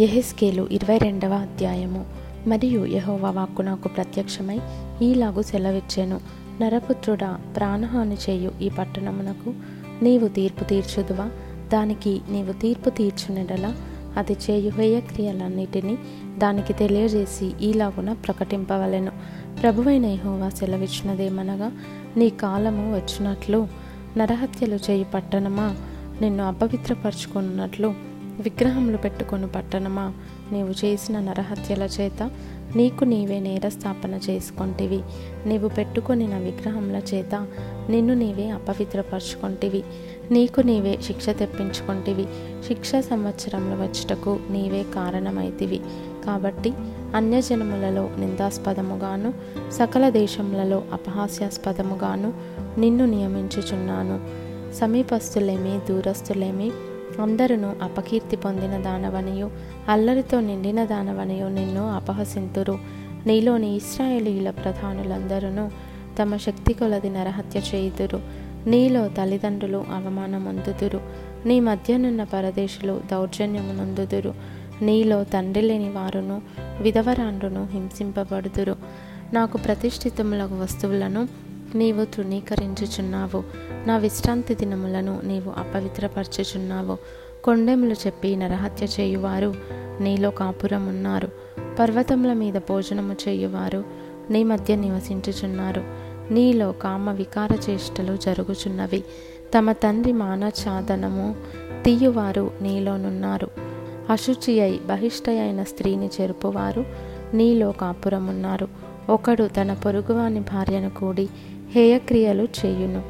ఎహెస్కేలు ఇరవై రెండవ అధ్యాయము. మరియు యహోవా వాక్కు నాకు ప్రత్యక్షమై ఈలాగు సెలవిచ్చాను. నరపుత్రుడా ప్రాణహాని చేయు ఈ పట్టణమునకు నీవు తీర్పు తీర్చుదువా? దానికి నీవు తీర్పు తీర్చునెడల అది చేయు హేయక్రియలన్నిటినీ దానికి తెలియజేసి ఈలాగున ప్రకటింపవలెను. ప్రభువైన యహోవా సెలవిచ్చినదేమనగా నీ కాలము వచ్చినట్లు నరహత్యలు చేయు పట్టణమా? నిన్ను అపవిత్రపరచుకున్నట్లు విగ్రహములు పెట్టుకొని పట్టణమా? నీవు చేసిన నరహత్యల చేత నీకు నీవే నేరస్థాపన చేసుకొంటివి. నీవు పెట్టుకొనిన విగ్రహముల చేత నిన్ను నీవే అపవిత్రపరచుకొంటివి. నీకు నీవే శిక్ష తెప్పించుకొంటివి. శిక్ష సంవత్సరంలో వచ్చుటకు నీవే కారణమైతివి. కాబట్టి అన్యజనములలో నిందాస్పదముగాను సకల దేశములలో అపహాస్యాస్పదముగాను నిన్ను నియమించుచున్నాను. సమీపస్తులేమి దూరస్తులేమి అందరును అపకీర్తి పొందిన దానవనియు అల్లరితో నిండిన దానవనియు నిన్ను అపహసింతురు. నీలోని ఇస్రాయేలీల ప్రధానులందరూ తమ శక్తి కొలది నరహత్య చేయుదురు. నీలో తల్లిదండ్రులు అవమానమొందుదురు. నీ మధ్యనున్న పరదేశులు దౌర్జన్యమునందుదురు. నీలో తండ్రి లేని వారును విధవరాండ్రును హింసింపబడుదురు. నాకు ప్రతిష్ఠితములకు వస్తువులను నీవు తృణీకరించుచున్నావు. నా విశ్రాంతి దినములను నీవు అపవిత్రపరచుచున్నావు. కొండెములు చెప్పి నరహత్య చేయువారు నీలో కాపురం ఉన్నారు పర్వతముల మీద భోజనము చేయువారు నీ మధ్య నివసించుచున్నారు. నీలో కామ వికార చేష్టలు జరుగుచున్నవి. తమ తండ్రి మానఛాదనము తీయువారు నీలోనున్నారు. అశుచి అయి బహిష్ట అయిన స్త్రీని చెరుపువారు నీలో కాపురమున్నారు. ఒకడు తన పొరుగువాని భార్యను కూడి హేయక్రియలు చేయును.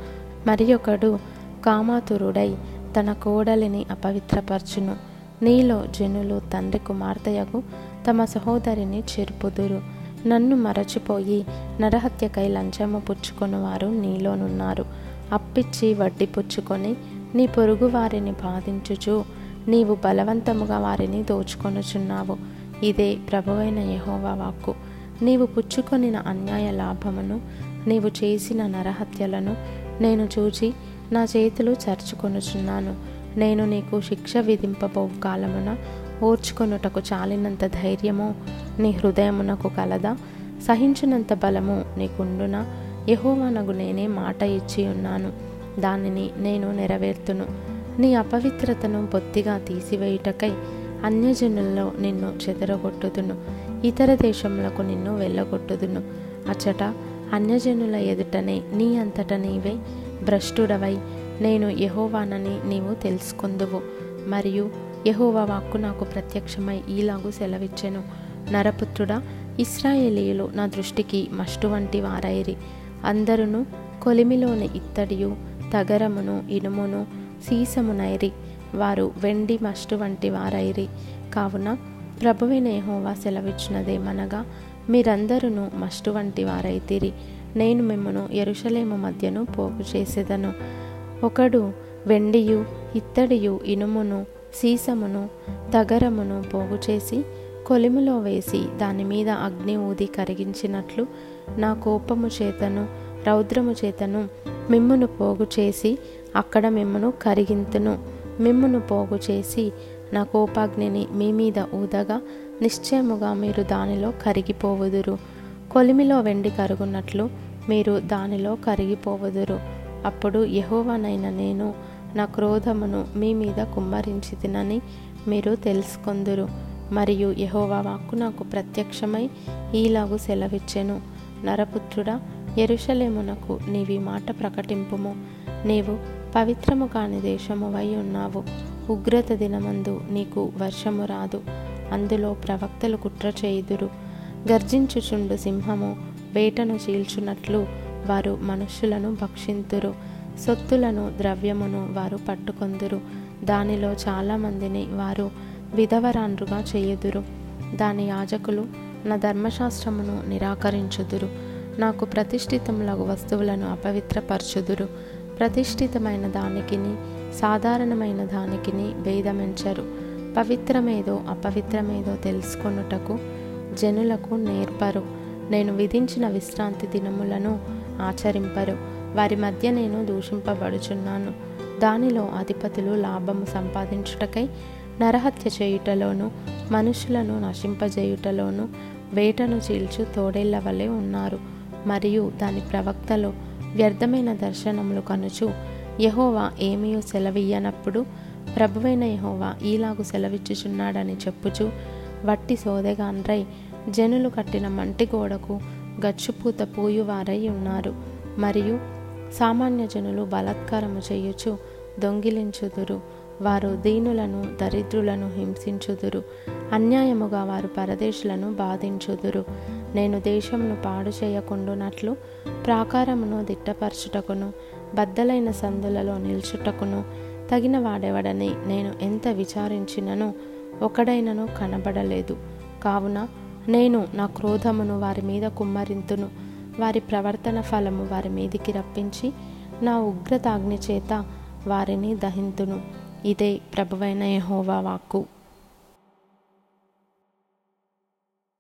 మరి ఒకడు కామాతురుడై తన కోడలిని అపవిత్రపరచును. నీలో జనులు తండ్రి కుమార్తెయకు తమ సహోదరిని చెరుపుదురు. నన్ను మరచిపోయి నరహత్యకై లంచము పుచ్చుకొనువారు నీలోనున్నారు. అప్పిచ్చి వడ్డీ పుచ్చుకొని నీ పొరుగు వారిని బాధించుచు నీవు బలవంతముగా వారిని దోచుకొనుచున్నావు. ఇదే ప్రభువైన యహోవా వాక్కు. నీవు పుచ్చుకొనిన అన్యాయ లాభమును నీవు చేసిన నరహత్యలను నేను చూచి నా చేతులు చర్చుకొనుచున్నాను. నేను నీకు శిక్ష విధింపబో కాలమున ఓర్చుకొనుటకు చాలినంత ధైర్యము నీ హృదయమునకు కలదా. సహించినంత బలము నీకుండునా. యహోవానగు నేనే మాట ఇచ్చి ఉన్నాను. దానిని నేను నెరవేర్తును. నీ అపవిత్రతను బొత్తిగా తీసివేయుటకై అన్యజనుల్లో నిన్ను చెదరగొట్టుదును. ఇతర దేశములకు నిన్ను వెళ్ళగొట్టుదును. అచ్చట అన్యజనుల ఎదుటనే నీ అంతట నీవే భ్రష్టుడవై నేను యహోవానని నీవు తెలుసుకొందువు. మరియు యహోవా వాక్కు నాకు ప్రత్యక్షమై ఈలాగు సెలవిచ్చెను. నరపుత్రుడా ఇస్రాయేలీయులు నా దృష్టికి మష్టు వంటి వారైరి. అందరును కొలిమిలోని ఇత్తడియు తగరమును ఇనుమును సీసమునైరి. వారు వెండి మష్టు వంటి వారైరి. కావున ప్రభువైన యెహోవా సెలవిచ్చినదేమనగా మీరందరూ మస్టు వంటి వారైతిరి. నేను మిమ్మను ఎరుషలేము మధ్యను పోగు చేసేదను. ఒకడు వెండియు ఇత్తడియు ఇనుమును సీసమును తగరమును పోగు చేసి కొలిములో వేసి దాని మీద అగ్ని ఊది కరిగించినట్లు నా కోపము చేతను రౌద్రము చేతను మిమ్మును పోగు చేసి అక్కడ మిమ్మను కరిగింతును. మిమ్మును పోగు చేసి నా కోపాగ్నిని మీ మీద ఊదగా నిశ్చయముగా మీరు దానిలో కరిగిపోవుదురు. కొలిమిలో వెండి కరుగున్నట్లు మీరు దానిలో కరిగిపోవుదురు. అప్పుడు యహోవనైన నేను నా క్రోధమును మీ మీద కుమ్మరించి తినని మీరు తెలుసుకొందురు. మరియు యహోవా వాక్కు నాకు ప్రత్యక్షమై ఈలాగు సెలవిచ్చెను. నరపుత్రుడా ఎరుషలేమునకు నీవి మాట ప్రకటింపుము. నీవు పవిత్రము కాని దేశము వై ఉన్నావు. ఉగ్రత దినమందు నీకు వర్షము రాదు. అందులో ప్రవక్తలు కుట్ర చేయుదురు. గర్జించుచుండు సింహము వేటను చీల్చున్నట్లు వారు మనుష్యులను భక్షింతురు. సొత్తులను ద్రవ్యమును వారు పట్టుకొందురు. దానిలో చాలామందిని వారు విధవరాన్రుగా చేయుదురు. దాని యాజకులు నా ధర్మశాస్త్రమును నిరాకరించుదురు. నాకు ప్రతిష్ఠితములగు వస్తువులను అపవిత్రపరచుదురు. ప్రతిష్ఠితమైన దానికిని సాధారణమైన దానికిని భేదమించరు. పవిత్రమేదో అపవిత్రమేదో తెలుసుకొనుటకు జనులకు నేర్పరు. నేను విధించిన విశ్రాంతి దినములను ఆచరింపరు. వారి మధ్య నేను దూషింపబడుచున్నాను. దానిలో అధిపతులు లాభము సంపాదించుటకై నరహత్య చేయుటలోను మనుషులను నశింపజేయుటలోను వేటను చీల్చు తోడేళ్ళ వలె ఉన్నారు. మరియు దాని ప్రవక్తలు వ్యర్థమైన దర్శనములు కనుచు యహోవా ఏమీయో సెలవియ్యనప్పుడు ప్రభువైన యహోవా ఈలాగు సెలవిచ్చుచున్నాడని చెప్పుచు వట్టి సోదెగాన్రై జనులు కట్టిన మంటి గోడకు గచ్చుపూత పూయువారై ఉన్నారు. మరియు సామాన్య జనులు బలాత్కారము చేయుచు దొంగిలించుదురు. వారు దీనులను దరిద్రులను హింసించుదురు. అన్యాయముగా వారు పరదేశులను బాధించుదురు. నేను దేశమును పాడు చేయకుండునట్లు ప్రాకారమును దిట్టపరచుటకును బద్దలైన సందులలో నిల్చుటకును తగిన వాడెవడని నేను ఎంత విచారించినను ఒకడైనను కనబడలేదు. కావున నేను నా క్రోధమును వారి మీద కుమ్మరింతును. వారి ప్రవర్తన ఫలము వారి మీదికి రప్పించి నా ఉగ్రతాగ్ని చేత వారిని దహింతును. ఇదే ప్రభువైన యహోవా వాక్కు.